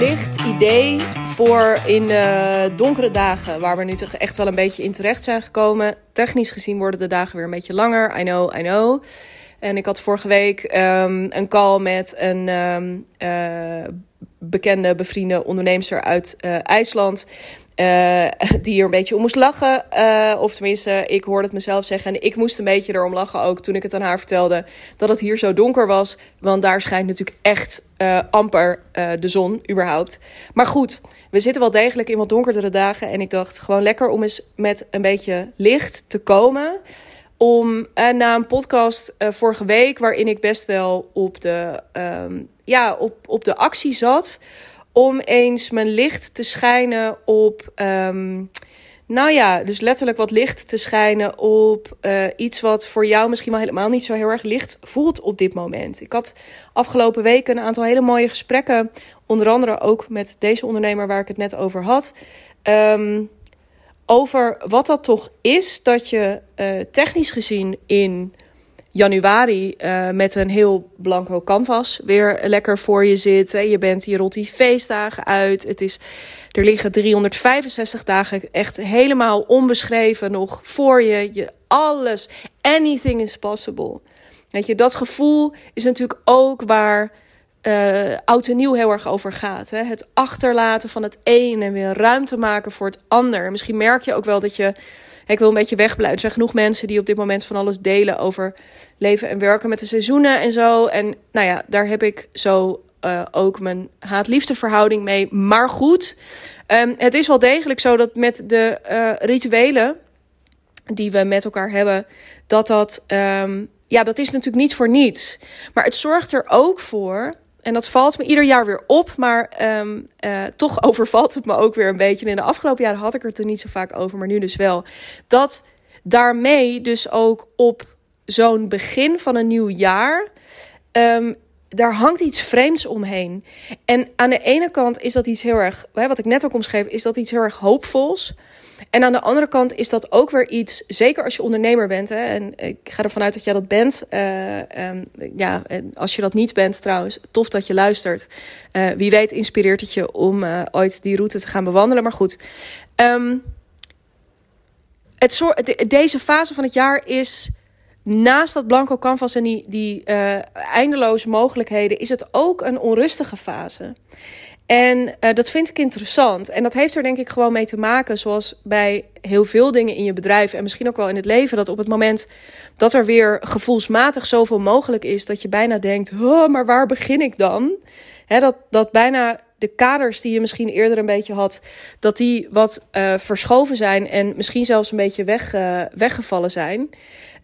licht idee voor in de donkere dagen, waar we nu toch echt wel een beetje in terecht zijn gekomen. Technisch gezien worden de dagen weer een beetje langer. I know, I know. En ik had vorige week um, een call met een um, uh, bekende, bevriende onderneemster uit uh, IJsland. Uh, die er een beetje om moest lachen. Uh, of tenminste, ik hoorde het mezelf zeggen. En ik moest een beetje erom lachen ook toen ik het aan haar vertelde. Dat het hier zo donker was. Want daar schijnt natuurlijk echt uh, amper de zon, überhaupt. Maar goed, we zitten wel degelijk in wat donkerdere dagen. En ik dacht gewoon lekker om eens met een beetje licht te komen. Om na een podcast vorige week, waarin ik best wel op de, um, ja, op, op de actie zat om eens mijn licht te schijnen op. Um, nou ja, dus letterlijk wat licht te schijnen op uh, iets wat voor jou misschien wel helemaal niet zo heel erg licht voelt op dit moment. Ik had afgelopen weken een aantal hele mooie gesprekken, onder andere ook met deze ondernemer waar ik het net over had. Um, over wat dat toch is dat je uh, technisch gezien in januari uh, met een heel blanco canvas weer lekker voor je zit. Je bent, je rolt die feestdagen uit. Het is, er liggen 365 dagen echt helemaal onbeschreven nog voor je. je alles, anything is possible. Weet je, dat gevoel is natuurlijk ook waar uh, oud en nieuw heel erg over gaat. Hè? Het achterlaten van het een en weer ruimte maken voor het ander. Misschien merk je ook wel dat je ik wil een beetje wegblijven. Er zijn genoeg mensen die op dit moment van alles delen over leven en werken met de seizoenen en zo. En nou ja, daar heb ik zo uh, ook mijn haat-liefde verhouding mee. Maar goed, um, het is wel degelijk zo dat met de uh, rituelen die we met elkaar hebben, dat dat, um, ja, dat is natuurlijk niet voor niets. Maar het zorgt er ook voor en dat valt me ieder jaar weer op, maar um, uh, toch overvalt het me ook weer een beetje. En in de afgelopen jaren had ik het er niet zo vaak over, maar nu dus wel. Dat daarmee dus ook op zo'n begin van een nieuw jaar. Um, daar hangt iets vreemds omheen. En aan de ene kant is dat iets heel erg, wat ik net ook omschreef, is dat iets heel erg hoopvols. En aan de andere kant is dat ook weer iets, zeker als je ondernemer bent. Hè, en ik ga ervan uit dat jij dat bent. Uh, um, ja, en als je dat niet bent trouwens, tof dat je luistert. Uh, wie weet inspireert het je om uh, ooit die route te gaan bewandelen. Maar goed, um, het deze fase van het jaar is naast dat blanco canvas en die, die eindeloze mogelijkheden, is het ook een onrustige fase. En uh, dat vind ik interessant. En dat heeft er denk ik gewoon mee te maken, zoals bij heel veel dingen in je bedrijf en misschien ook wel in het leven, dat op het moment dat er weer gevoelsmatig zoveel mogelijk is, dat je bijna denkt: oh, maar waar begin ik dan? Dat, dat bijna de kaders die je misschien eerder een beetje had, dat die wat uh, verschoven zijn en misschien zelfs een beetje weg, weggevallen zijn.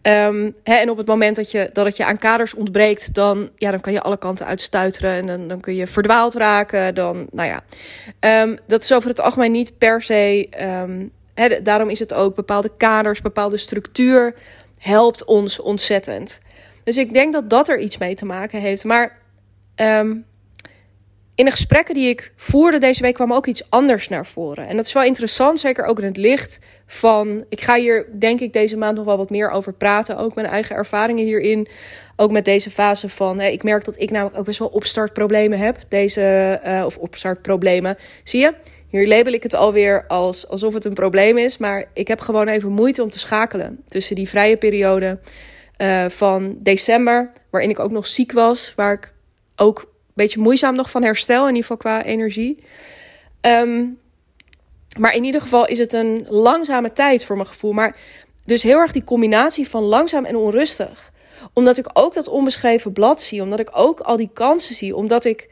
Um, hè, en op het moment dat, je, dat het je aan kaders ontbreekt, dan, ja, dan kan je alle kanten uitstuiteren. En dan, dan kun je verdwaald raken. Dan, nou ja, um, dat is over het algemeen niet per se. Um, hè, daarom is het ook bepaalde kaders, bepaalde structuur helpt ons ontzettend. Dus ik denk dat dat er iets mee te maken heeft. Maar in de gesprekken die ik voerde deze week kwam ook iets anders naar voren. En dat is wel interessant, zeker ook in het licht van. Ik ga hier, denk ik, deze maand nog wel wat meer over praten. Ook mijn eigen ervaringen hierin. Ook met deze fase van. Hè, ik merk dat ik namelijk ook best wel opstartproblemen heb. Deze, uh, of opstartproblemen. Zie je? Hier label ik het alweer als, alsof het een probleem is. Maar ik heb gewoon even moeite om te schakelen tussen die vrije periode uh, van december, waarin ik ook nog ziek was, waar ik ook beetje moeizaam nog van herstel, in ieder geval qua energie. Um, maar in ieder geval is het een langzame tijd voor mijn gevoel. Maar dus heel erg die combinatie van langzaam en onrustig. Omdat ik ook dat onbeschreven blad zie. Omdat ik ook al die kansen zie. Omdat ik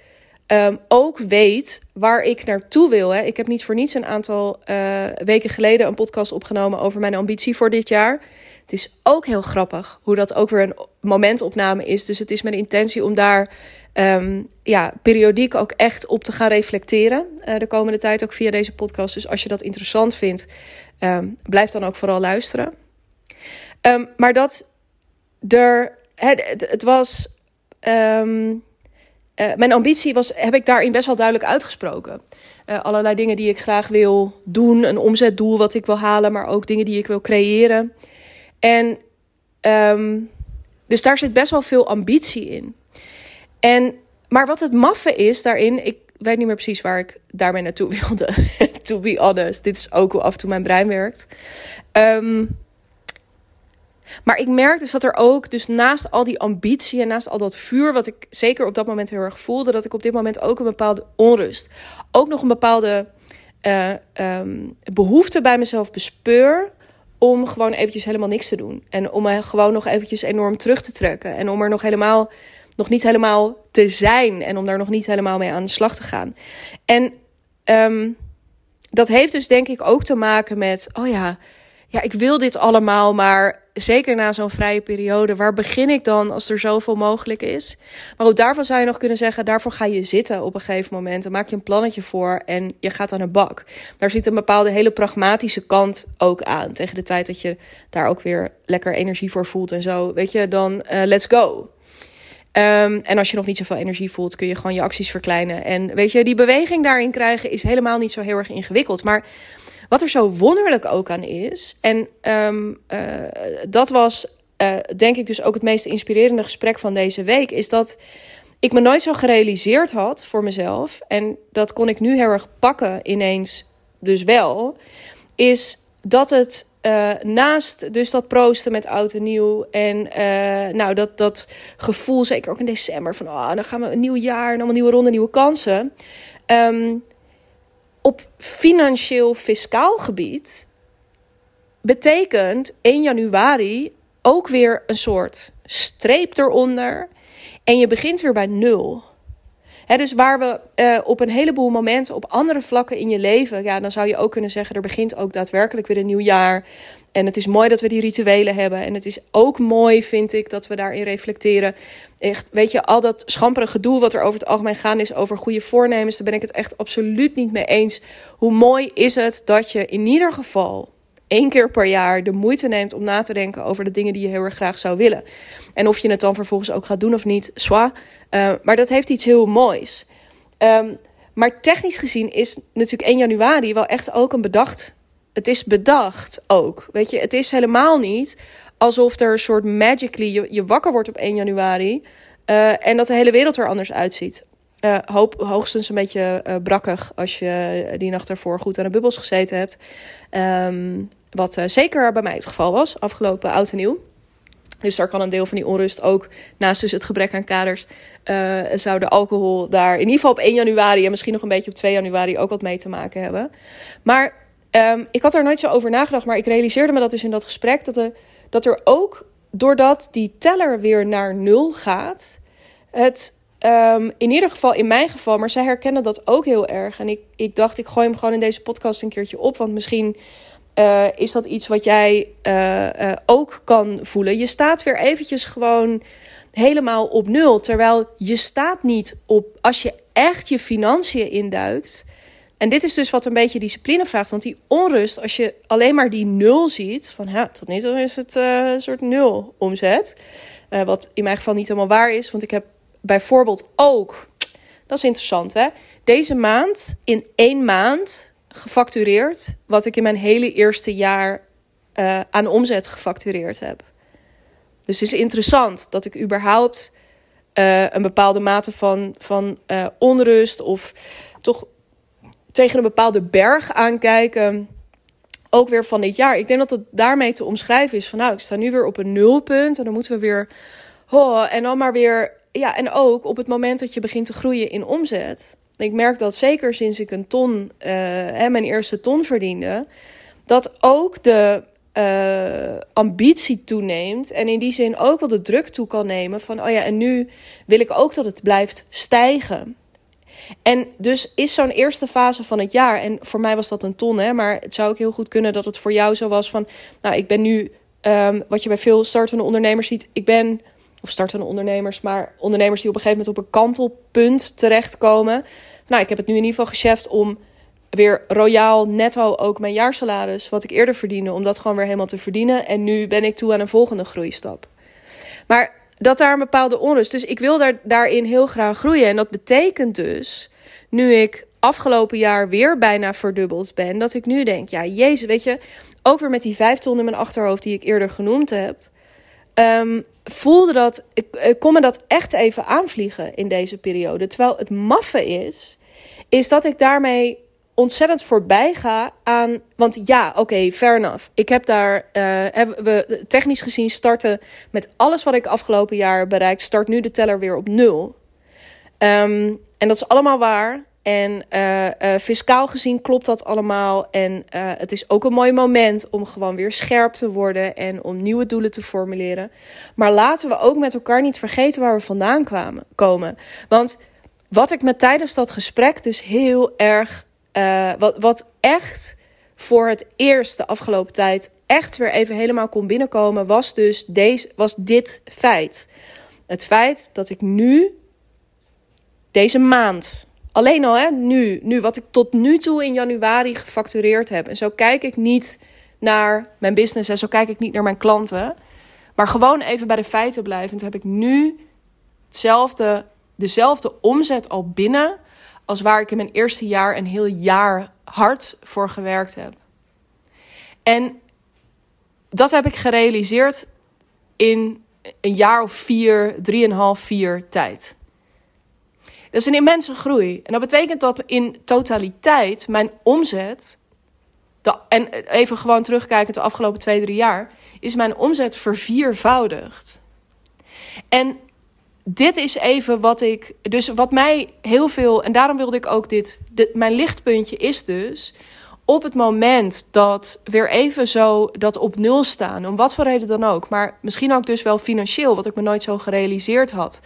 um, ook weet waar ik naartoe wil. Hè. Ik heb niet voor niets een aantal uh, weken geleden een podcast opgenomen over mijn ambitie voor dit jaar. Het is ook heel grappig hoe dat ook weer een momentopname is. Dus het is mijn intentie om daar um, ja, periodiek ook echt op te gaan reflecteren. Uh, de komende tijd ook via deze podcast. Dus als je dat interessant vindt, um, blijf dan ook vooral luisteren. Um, maar dat er. Het, het, was. Uh, mijn ambitie was, heb ik daarin best wel duidelijk uitgesproken. Uh, allerlei dingen die ik graag wil doen, een omzetdoel wat ik wil halen, maar ook dingen die ik wil creëren. En dus daar zit best wel veel ambitie in. En, maar wat het maffe is daarin, ik, weet niet meer precies waar ik daarmee naartoe wilde. to be honest. Dit is ook hoe af en toe mijn brein werkt. Um, maar ik merk dus dat er ook, dus naast al die ambitie en naast al dat vuur, wat ik zeker op dat moment heel erg voelde, dat ik op dit moment ook een bepaalde onrust, ook nog een bepaalde uh, um, behoefte bij mezelf bespeur om gewoon eventjes helemaal niks te doen. En om me gewoon nog eventjes enorm terug te trekken. En om er nog helemaal, nog niet helemaal te zijn. En om daar nog niet helemaal mee aan de slag te gaan. En um, dat heeft dus denk ik ook te maken met, oh ja, ja, ik wil dit allemaal, maar zeker na zo'n vrije periode, waar begin ik dan als er zoveel mogelijk is? Maar ook daarvan zou je nog kunnen zeggen, daarvoor ga je zitten op een gegeven moment. Dan maak je een plannetje voor en je gaat aan de bak. Daar zit een bepaalde hele pragmatische kant ook aan. Tegen de tijd dat je daar ook weer lekker energie voor voelt en zo, weet je, dan uh, let's go. Um, en als je nog niet zoveel energie voelt, kun je gewoon je acties verkleinen. En weet je, die beweging daarin krijgen is helemaal niet zo heel erg ingewikkeld. Maar wat er zo wonderlijk ook aan is, en um, uh, dat was uh, denk ik dus ook het meest inspirerende gesprek van deze week, is dat ik me nooit zo gerealiseerd had voor mezelf, en dat kon ik nu heel erg pakken ineens dus wel, is dat het uh, naast dus dat proosten met oud en nieuw en uh, nou dat, dat gevoel, zeker ook in december, van oh, dan gaan we een nieuw jaar en allemaal nieuwe ronde, nieuwe kansen. Um, op financieel fiscaal gebied betekent 1 januari ook weer een soort streep eronder. En je begint weer bij nul. Dus waar we uh, op een heleboel momenten op andere vlakken in je leven, ja, dan zou je ook kunnen zeggen: er begint ook daadwerkelijk weer een nieuw jaar. En het is mooi dat we die rituelen hebben. En het is ook mooi, vind ik, dat we daarin reflecteren. Echt, weet je, al dat schampere gedoe wat er over het algemeen gaan is over goede voornemens, daar ben ik het echt absoluut niet mee eens. Hoe mooi is het dat je in ieder geval één keer per jaar de moeite neemt om na te denken over de dingen die je heel erg graag zou willen. En of je het dan vervolgens ook gaat doen of niet, zwa. Uh, maar dat heeft iets heel moois. Um, maar technisch gezien is natuurlijk 1 januari wel echt ook een bedacht het is bedacht ook. Weet je, het is helemaal niet alsof er een soort magically je, je wakker wordt op 1 januari uh, en dat de hele wereld er anders uitziet. Uh, hoop, hoogstens een beetje uh, brakkig als je die nacht ervoor goed aan de bubbels gezeten hebt. Um, wat zeker bij mij het geval was, afgelopen oud en nieuw. Dus daar kan een deel van die onrust ook, naast dus het gebrek aan kaders, zou de alcohol daar in ieder geval op 1 januari en misschien nog een beetje op 2 januari ook wat mee te maken hebben. Maar Um, ik had er nooit zo over nagedacht, maar ik realiseerde me dat dus in dat gesprek. Dat, er, dat er ook, doordat die teller weer naar nul gaat, het um, in ieder geval in mijn geval, maar zij herkennen dat ook heel erg. En ik, ik dacht, ik gooi hem gewoon in deze podcast een keertje op, want misschien uh, is dat iets wat jij uh, uh, ook kan voelen. Je staat weer eventjes gewoon helemaal op nul, terwijl je staat niet op, als je echt je financiën induikt en dit is dus wat een beetje discipline vraagt. Want die onrust, als je alleen maar die nul ziet, van ja, tot nu toe is het een soort nul omzet. Wat in mijn geval niet helemaal waar is, want ik heb bijvoorbeeld ook, dat is interessant hè, deze maand in één maand gefactureerd wat ik in mijn hele eerste jaar uh, aan omzet gefactureerd heb. Dus het is interessant dat ik überhaupt een bepaalde mate van, van onrust of toch tegen een bepaalde berg aankijken. Ook weer van dit jaar. Ik denk dat het daarmee te omschrijven is. Van nou, ik sta nu weer op een nulpunt. En dan moeten we weer. Oh, en dan maar weer. Ja, en ook op het moment dat je begint te groeien in omzet. Ik merk dat zeker sinds ik een ton, uh, hè, mijn eerste ton verdiende. Dat ook de uh, ambitie toeneemt. En in die zin ook wel de druk toe kan nemen. Van oh ja, en nu wil ik ook dat het blijft stijgen. En dus is zo'n eerste fase van het jaar, en voor mij was dat een ton, hè, maar het zou ook heel goed kunnen dat het voor jou zo was van, nou, ik ben nu, um, wat je bij veel startende ondernemers ziet, ik ben, of startende ondernemers, maar ondernemers die op een gegeven moment op een kantelpunt terechtkomen. Nou, ik heb het nu in ieder geval gecheft om weer royaal netto ook mijn jaarsalaris, wat ik eerder verdiende, om dat gewoon weer helemaal te verdienen. En nu ben ik toe aan een volgende groeistap. Maar dat daar een bepaalde onrust. Dus ik wil daar, daarin heel graag groeien. En dat betekent dus, nu ik afgelopen jaar weer bijna verdubbeld ben, dat ik nu denk: ja, Jezus, weet je, ook weer met die vijf ton in mijn achterhoofd die ik eerder genoemd heb. Um, voelde dat, ik, kon me dat echt even aanvliegen in deze periode. Terwijl het maffe is, is dat ik daarmee ontzettend voorbij ga aan. Want ja, oké, okay, fair enough. Ik heb daar. Uh, hebben we technisch gezien starten met alles wat ik afgelopen jaar bereikt. Start nu de teller weer op nul. Um, en dat is allemaal waar. En uh, uh, fiscaal gezien klopt dat allemaal. En uh, het is ook een mooi moment om gewoon weer scherp te worden en om nieuwe doelen te formuleren. Maar laten we ook met elkaar niet vergeten waar we vandaan kwamen, komen. Want wat ik met tijdens dat gesprek dus heel erg. wat, wat echt voor het eerst de afgelopen tijd echt weer even helemaal kon binnenkomen, was dus deze, was dit feit. Het feit dat ik nu, deze maand, Alleen al, hè, nu, nu, wat ik tot nu toe in januari gefactureerd heb. En zo kijk ik niet naar mijn business en zo kijk ik niet naar mijn klanten. Maar gewoon even bij de feiten blijvend heb ik nu hetzelfde, dezelfde omzet al binnen. als waar ik in mijn eerste jaar een heel jaar hard voor gewerkt heb. En dat heb ik gerealiseerd in een jaar of vier, drieënhalf, vier tijd. Dat is een immense groei. En dat betekent dat in totaliteit mijn omzet. En even gewoon terugkijken de afgelopen twee, drie jaar. Is mijn omzet verviervoudigd. En dit is even wat ik. Dus wat mij heel veel. En daarom wilde ik ook dit. mijn lichtpuntje is dus. Op het moment dat weer even zo dat op nul staan. Om wat voor reden dan ook. Maar misschien ook dus wel financieel. Wat ik me nooit zo gerealiseerd had.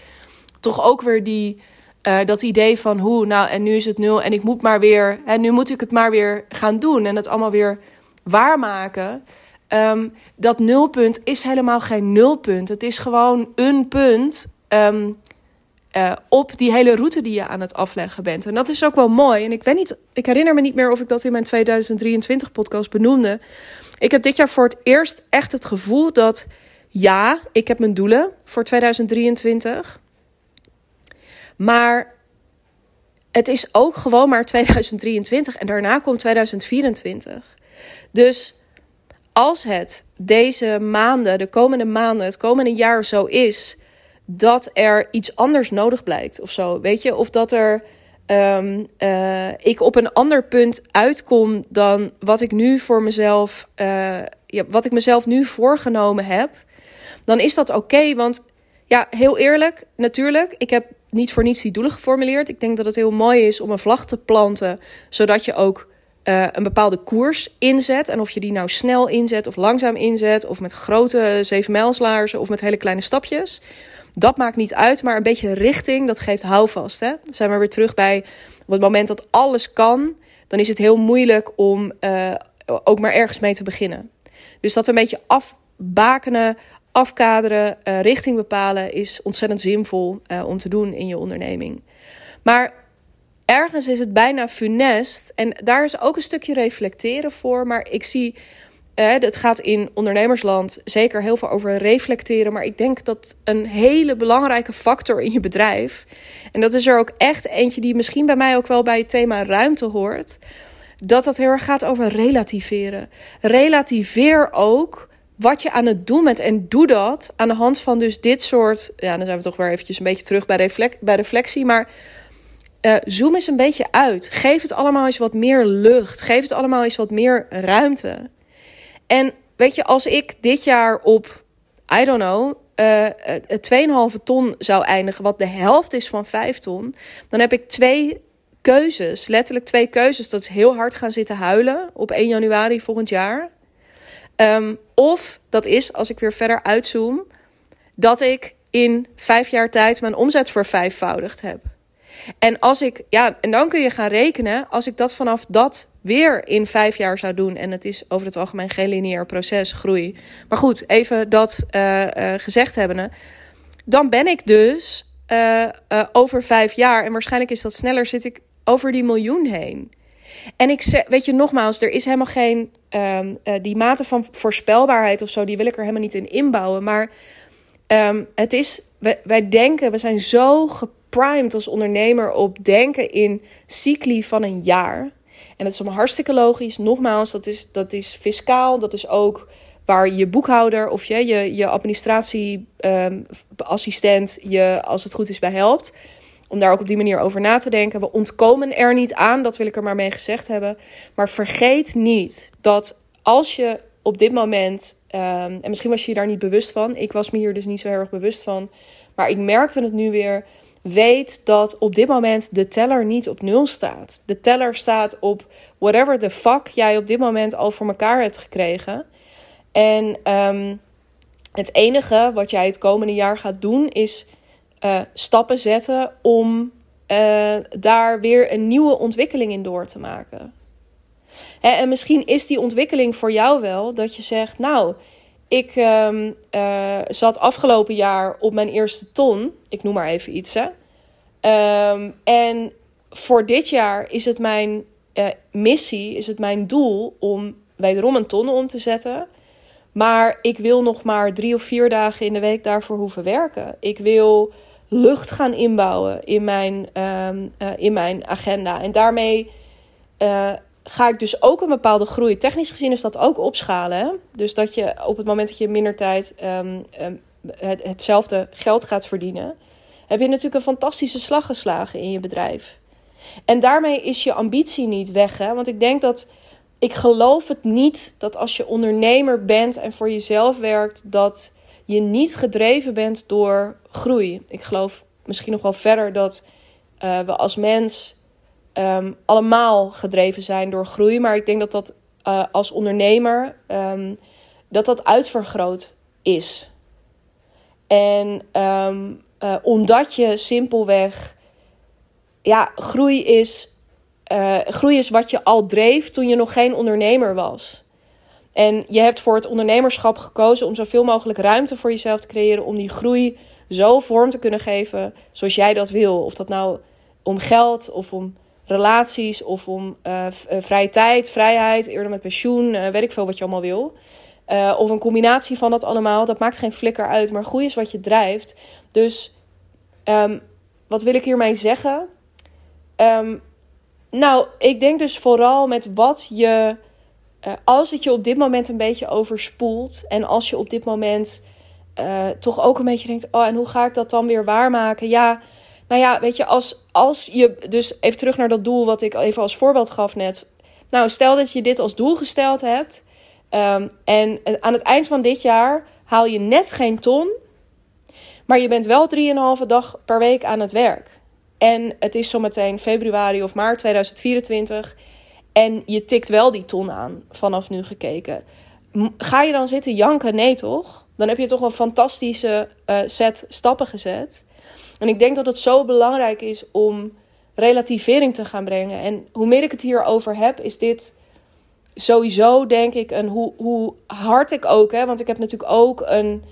Toch ook weer die uh, dat idee van hoe, nou en nu is het nul en ik moet maar weer, en nu moet ik het maar weer gaan doen en het allemaal weer waarmaken. Um, dat nulpunt is helemaal geen nulpunt. Het is gewoon een punt um, uh, op die hele route die je aan het afleggen bent. En dat is ook wel mooi. En ik weet niet, ik herinner me niet meer of ik dat in mijn 2023 podcast benoemde. Ik heb dit jaar voor het eerst echt het gevoel dat ja, ik heb mijn doelen voor 2023. Maar het is ook gewoon maar 2023 en daarna komt 2024. Dus als het deze maanden, de komende maanden, het komende jaar zo is dat er iets anders nodig blijkt of zo, weet je, of dat er um, uh, ik op een ander punt uitkom dan wat ik nu voor mezelf, uh, ja, wat ik mezelf nu voorgenomen heb, dan is dat oké, want ja, heel eerlijk, natuurlijk, ik heb niet voor niets die doelen geformuleerd. Ik denk dat het heel mooi is om een vlag te planten, zodat je ook uh, een bepaalde koers inzet. En of je die nou snel inzet of langzaam inzet, of met grote zevenmijlslaarzen of met hele kleine stapjes. Dat maakt niet uit, maar een beetje richting, dat geeft houvast. Hè? Dan zijn we weer terug bij op het moment dat alles kan, dan is het heel moeilijk om uh, ook maar ergens mee te beginnen. Dus dat een beetje afbakenen, afkaderen, uh, richting bepalen is ontzettend zinvol uh, om te doen in je onderneming. Maar ergens is het bijna funest en daar is ook een stukje reflecteren voor. Maar ik zie, uh, het gaat in ondernemersland zeker heel veel over reflecteren. Maar ik denk dat een hele belangrijke factor in je bedrijf, en dat is er ook echt eentje die misschien bij mij ook wel bij het thema ruimte hoort, dat dat heel erg gaat over relativeren. Relativeer ook wat je aan het doen bent. En doe dat aan de hand van dus dit soort... Ja, dan zijn we toch weer eventjes een beetje terug bij, bij reflectie. Maar uh, zoom eens een beetje uit. Geef het allemaal eens wat meer lucht. Geef het allemaal eens wat meer ruimte. En weet je, als ik dit jaar op, I don't know, uh, 2,5 ton zou eindigen, wat de helft is van 5 ton, dan heb ik twee keuzes, letterlijk twee keuzes. Dat is heel hard gaan zitten huilen op 1 januari volgend jaar. Um, of dat is, als ik weer verder uitzoom, dat ik in vijf jaar tijd mijn omzet vervijfvoudigd heb. En als ik, ja, en dan kun je gaan rekenen, als ik dat vanaf dat weer in vijf jaar zou doen, en het is over het algemeen geen lineair proces, groei. Maar goed, even dat uh, uh, gezegd hebbende, dan ben ik dus uh, over vijf jaar, en waarschijnlijk is dat sneller, zit ik over die miljoen heen. En ik zeg, weet je, nogmaals, er is helemaal geen. Um, uh, die mate van voorspelbaarheid of zo, die wil ik er helemaal niet in inbouwen. Maar um, het is. Wij, wij denken, we zijn zo geprimed als ondernemer op denken in cycli van een jaar. En dat is allemaal hartstikke logisch. Nogmaals, dat is, dat is fiscaal. Dat is ook waar je boekhouder of je, je, je administratieassistent um, je, als het goed is, bij helpt. Om daar ook op die manier over na te denken. We ontkomen er niet aan, dat wil ik er maar mee gezegd hebben. Maar vergeet niet dat als je op dit moment, ehm, en misschien was je je daar niet bewust van, ik was me hier dus niet zo erg bewust van, maar ik merkte het nu weer. Weet dat op dit moment de teller niet op nul staat. De teller staat op whatever the fuck jij op dit moment al voor elkaar hebt gekregen. En ehm, het enige wat jij het komende jaar gaat doen is uh, stappen zetten om uh, daar weer een nieuwe ontwikkeling in door te maken. En misschien is die ontwikkeling voor jou wel dat je zegt, nou, ik um, uh, zat afgelopen jaar op mijn eerste ton, ik noem maar even iets. Hè. Um, en voor dit jaar is het mijn missie, is het mijn doel om wederom een ton om te zetten. Maar ik wil nog maar drie of vier dagen in de week daarvoor hoeven werken. Ik wil lucht gaan inbouwen in mijn, uh, in mijn agenda. En daarmee uh, ga ik dus ook een bepaalde groei. Technisch gezien is dat ook opschalen. Dus dat je op het moment dat je minder tijd um, het, hetzelfde geld gaat verdienen, heb je natuurlijk een fantastische slag geslagen in je bedrijf. En daarmee is je ambitie niet weg. Hè? Want ik denk dat. Ik geloof het niet dat als je ondernemer bent en voor jezelf werkt, dat je niet gedreven bent door groei. Ik geloof misschien nog wel verder dat uh, we als mens um, allemaal gedreven zijn door groei. Maar ik denk dat dat uh, als ondernemer um, dat dat uitvergroot is. En um, uh, omdat je simpelweg ja, groei is, groei is wat je al dreef toen je nog geen ondernemer was. En je hebt voor het ondernemerschap gekozen om zoveel mogelijk ruimte voor jezelf te creëren om die groei zo vorm te kunnen geven zoals jij dat wil. Of dat nou om geld of om relaties of om uh, vrije tijd, vrijheid, eerder met pensioen, uh, weet ik veel wat je allemaal wil. Of een combinatie van dat allemaal. Dat maakt geen flikker uit, maar groei is wat je drijft. Dus um, wat wil ik hiermee zeggen? Um, nou, ik denk dus vooral met wat je uh, als het je op dit moment een beetje overspoelt en als je op dit moment uh, toch ook een beetje denkt: oh, en hoe ga ik dat dan weer waarmaken? Ja, nou ja, weet je, als, als je dus even terug naar dat doel wat ik even als voorbeeld gaf net. Nou, stel dat je dit als doel gesteld hebt um, en aan het eind van dit jaar haal je net geen ton, maar je bent wel 3,5 dag per week aan het werk. En het is zometeen februari of maart 2024 en je tikt wel die ton aan vanaf nu gekeken. Ga je dan zitten janken? Nee, toch? Dan heb je toch een fantastische uh, set stappen gezet. En ik denk dat het zo belangrijk is om relativering te gaan brengen. En hoe meer ik het hierover heb, is dit sowieso, denk ik, een hoe, hoe hard ik ook, hè, want ik heb natuurlijk ook een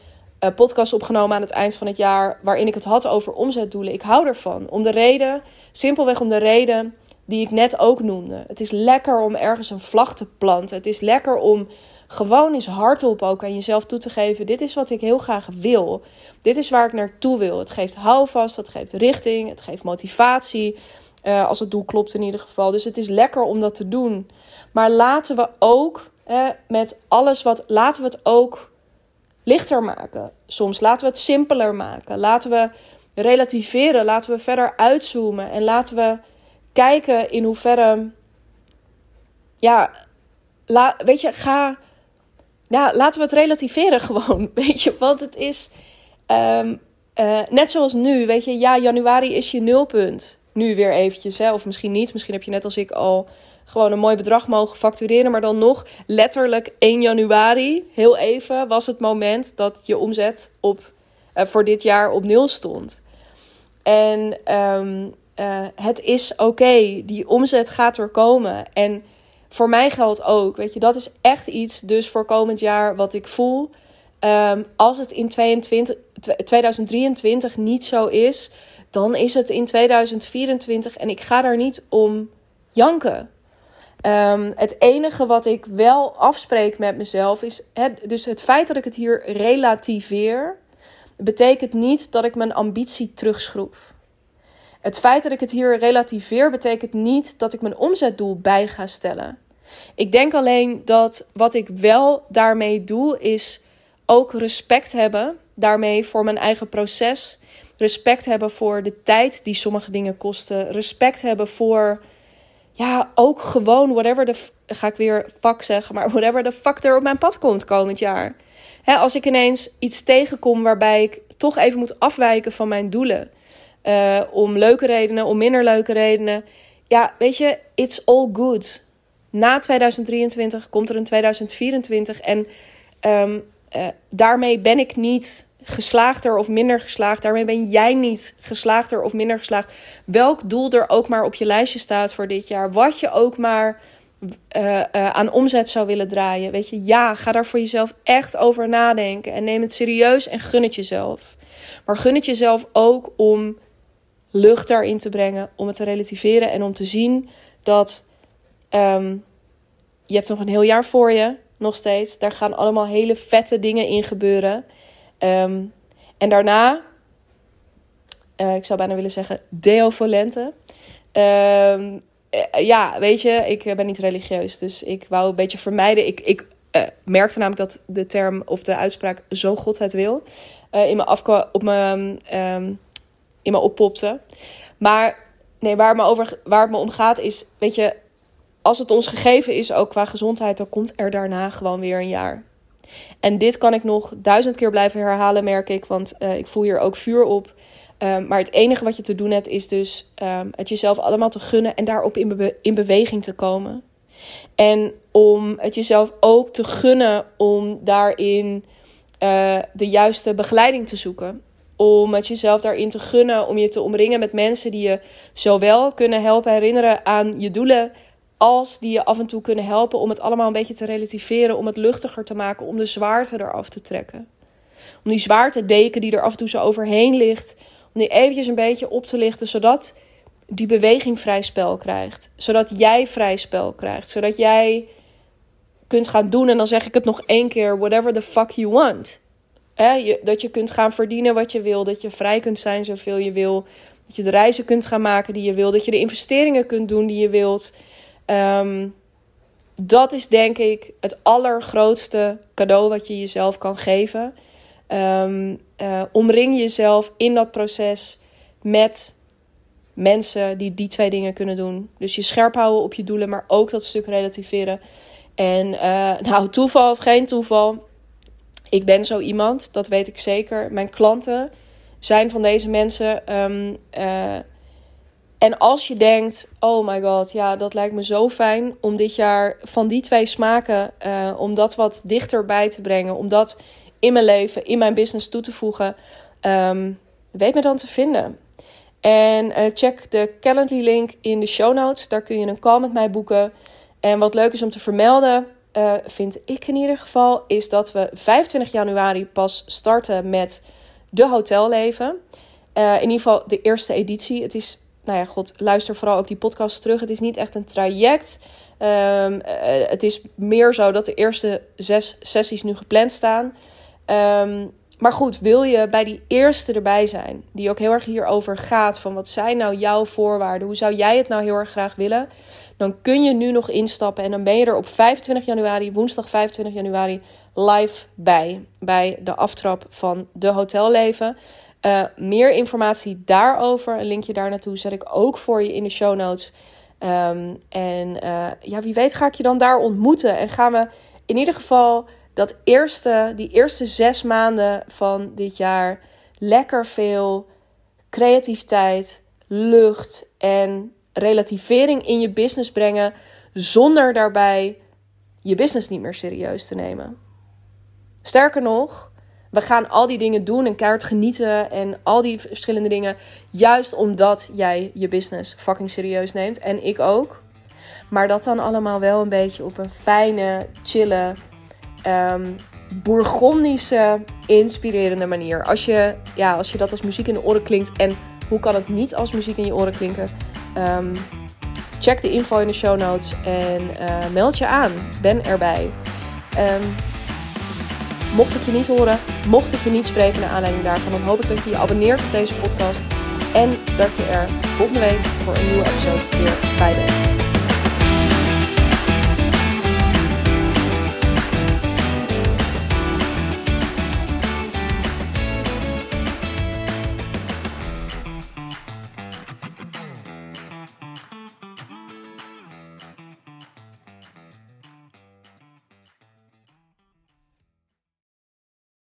uh, podcast opgenomen aan het eind van het jaar, waarin ik het had over omzetdoelen. Ik hou ervan. Om de reden, simpelweg om de reden die ik net ook noemde. Het is lekker om ergens een vlag te planten. Het is lekker om gewoon eens hardop ook aan jezelf toe te geven: dit is wat ik heel graag wil. Dit is waar ik naartoe wil. Het geeft houvast, het geeft richting, het geeft motivatie. Uh, als het doel klopt in ieder geval. Dus het is lekker om dat te doen. Maar laten we ook eh, met alles wat. Laten we het ook lichter maken. Soms laten we het simpeler maken. Laten we relativeren. Laten we verder uitzoomen. En laten we kijken in hoeverre. Ja, la, weet je, ga. Ja, laten we het relativeren gewoon. Weet je, want het is. Um, uh, net zoals nu, weet je, ja, januari is je nulpunt. Nu weer eventjes, hè, of misschien niet. Misschien heb je net als ik al gewoon een mooi bedrag mogen factureren. Maar dan nog letterlijk 1 januari, heel even, was het moment dat je omzet op, uh, voor dit jaar op nul stond. En um, uh, het is oké, die omzet gaat er komen. En voor mij geldt ook, weet je, dat is echt iets dus voor komend jaar wat ik voel. Um, als het in 22, 2023 niet zo is, dan is het in 2024 en ik ga daar niet om janken. Um, het enige wat ik wel afspreek met mezelf is, het, dus het feit dat ik het hier relativeer, betekent niet dat ik mijn ambitie terugschroef. Het feit dat ik het hier relativeer betekent niet dat ik mijn omzetdoel bij ga stellen. Ik denk alleen dat wat ik wel daarmee doe is ook respect hebben daarmee voor mijn eigen proces Respect hebben voor de tijd die sommige dingen kosten. Respect hebben voor, ja, ook gewoon whatever de, ga ik weer fuck zeggen, maar whatever de fuck er op mijn pad komt komend jaar. Als ik ineens iets tegenkom waarbij ik toch even moet afwijken van mijn doelen. Uh, om leuke redenen, om minder leuke redenen. Ja, weet je, it's all good. Na 2023 komt er een 2024 en um, uh, daarmee ben ik niet geslaagder of minder geslaagd. Daarmee ben jij niet geslaagder of minder geslaagd. Welk doel er ook maar op je lijstje staat voor dit jaar. Wat je ook maar uh, aan omzet zou willen draaien. Weet je, ja, ga daar voor jezelf echt over nadenken. En neem het serieus en gun het jezelf. Maar gun het jezelf ook om lucht daarin te brengen. Om het te relativeren en om te zien dat um, je hebt nog een heel jaar voor je. Nog steeds. Daar gaan allemaal hele vette dingen in gebeuren. Um, en daarna, uh, ik zou bijna willen zeggen, Deo Volente. Um, ja, weet je, ik ben niet religieus, dus ik wou een beetje vermijden. Ik, ik uh, merkte namelijk dat de term of de uitspraak zo God het wil in me afkwam, op um, in me oppopte. Maar nee, waar het, me over, waar het me om gaat is, weet je, als het ons gegeven is, ook qua gezondheid, dan komt er daarna gewoon weer een jaar. En dit kan ik nog duizend keer blijven herhalen, merk ik, want uh, ik voel hier ook vuur op. Um, maar het enige wat je te doen hebt, is dus um, het jezelf allemaal te gunnen en daarop in, be in beweging te komen. En om het jezelf ook te gunnen om daarin uh, de juiste begeleiding te zoeken. Om het jezelf daarin te gunnen, om je te omringen met mensen die je zowel kunnen helpen herinneren aan je doelen als die je af en toe kunnen helpen om het allemaal een beetje te relativeren, om het luchtiger te maken, om de zwaarte eraf te trekken. Om die zwaarte deken die er af en toe zo overheen ligt, om die eventjes een beetje op te lichten, zodat die beweging vrij spel krijgt. Zodat jij vrij spel krijgt. Zodat jij kunt gaan doen, en dan zeg ik het nog één keer, whatever the fuck you want. Dat je kunt gaan verdienen wat je wil, dat je vrij kunt zijn zoveel je wil, dat je de reizen kunt gaan maken die je wil, dat je de investeringen kunt doen die je wilt. Um, dat is denk ik het allergrootste cadeau wat je jezelf kan geven. Um, uh, omring jezelf in dat proces met mensen die die twee dingen kunnen doen. Dus je scherp houden op je doelen, maar ook dat stuk relativeren. En uh, nou, toeval of geen toeval. Ik ben zo iemand, dat weet ik zeker. Mijn klanten zijn van deze mensen. Um, uh, en als je denkt, oh my god, ja, dat lijkt me zo fijn om dit jaar van die twee smaken, uh, om dat wat dichterbij te brengen, om dat in mijn leven, in mijn business toe te voegen, um, weet me dan te vinden. En uh, check de Calendly link in de show notes, daar kun je een call met mij boeken. En wat leuk is om te vermelden, uh, vind ik in ieder geval, is dat we 25 januari pas starten met de hotelleven. in ieder geval de eerste editie. Het is nou ja, god, luister vooral ook die podcast terug. Het is niet echt een traject. Um, het is meer zo dat de eerste zes sessies nu gepland staan. Um, maar goed, wil je bij die eerste erbij zijn, die ook heel erg hierover gaat, van wat zijn nou jouw voorwaarden, hoe zou jij het nou heel erg graag willen, dan kun je nu nog instappen en dan ben je er op 25 januari, woensdag 25 januari, live bij, bij de aftrap van de hotelleven. Uh, meer informatie daarover, een linkje daar naartoe, zet ik ook voor je in de show notes. Um, en uh, ja, wie weet ga ik je dan daar ontmoeten. En gaan we in ieder geval dat eerste, die eerste zes maanden van dit jaar lekker veel creativiteit, lucht en relativering in je business brengen. Zonder daarbij je business niet meer serieus te nemen. Sterker nog, we gaan al die dingen doen en keihard genieten en al die verschillende dingen. Juist omdat jij je business fucking serieus neemt. En ik ook. Maar dat dan allemaal wel een beetje op een fijne, chille, um, bourgondische, inspirerende manier. Als je, ja, als je dat als muziek in de oren klinkt. En hoe kan het niet als muziek in je oren klinken? Um, check de info in de show notes en uh, meld je aan. Ben erbij. Um, Mocht ik je niet horen, mocht ik je niet spreken naar aanleiding daarvan, dan hoop ik dat je je abonneert op deze podcast. En dat je er volgende week voor een nieuwe episode weer bij bent.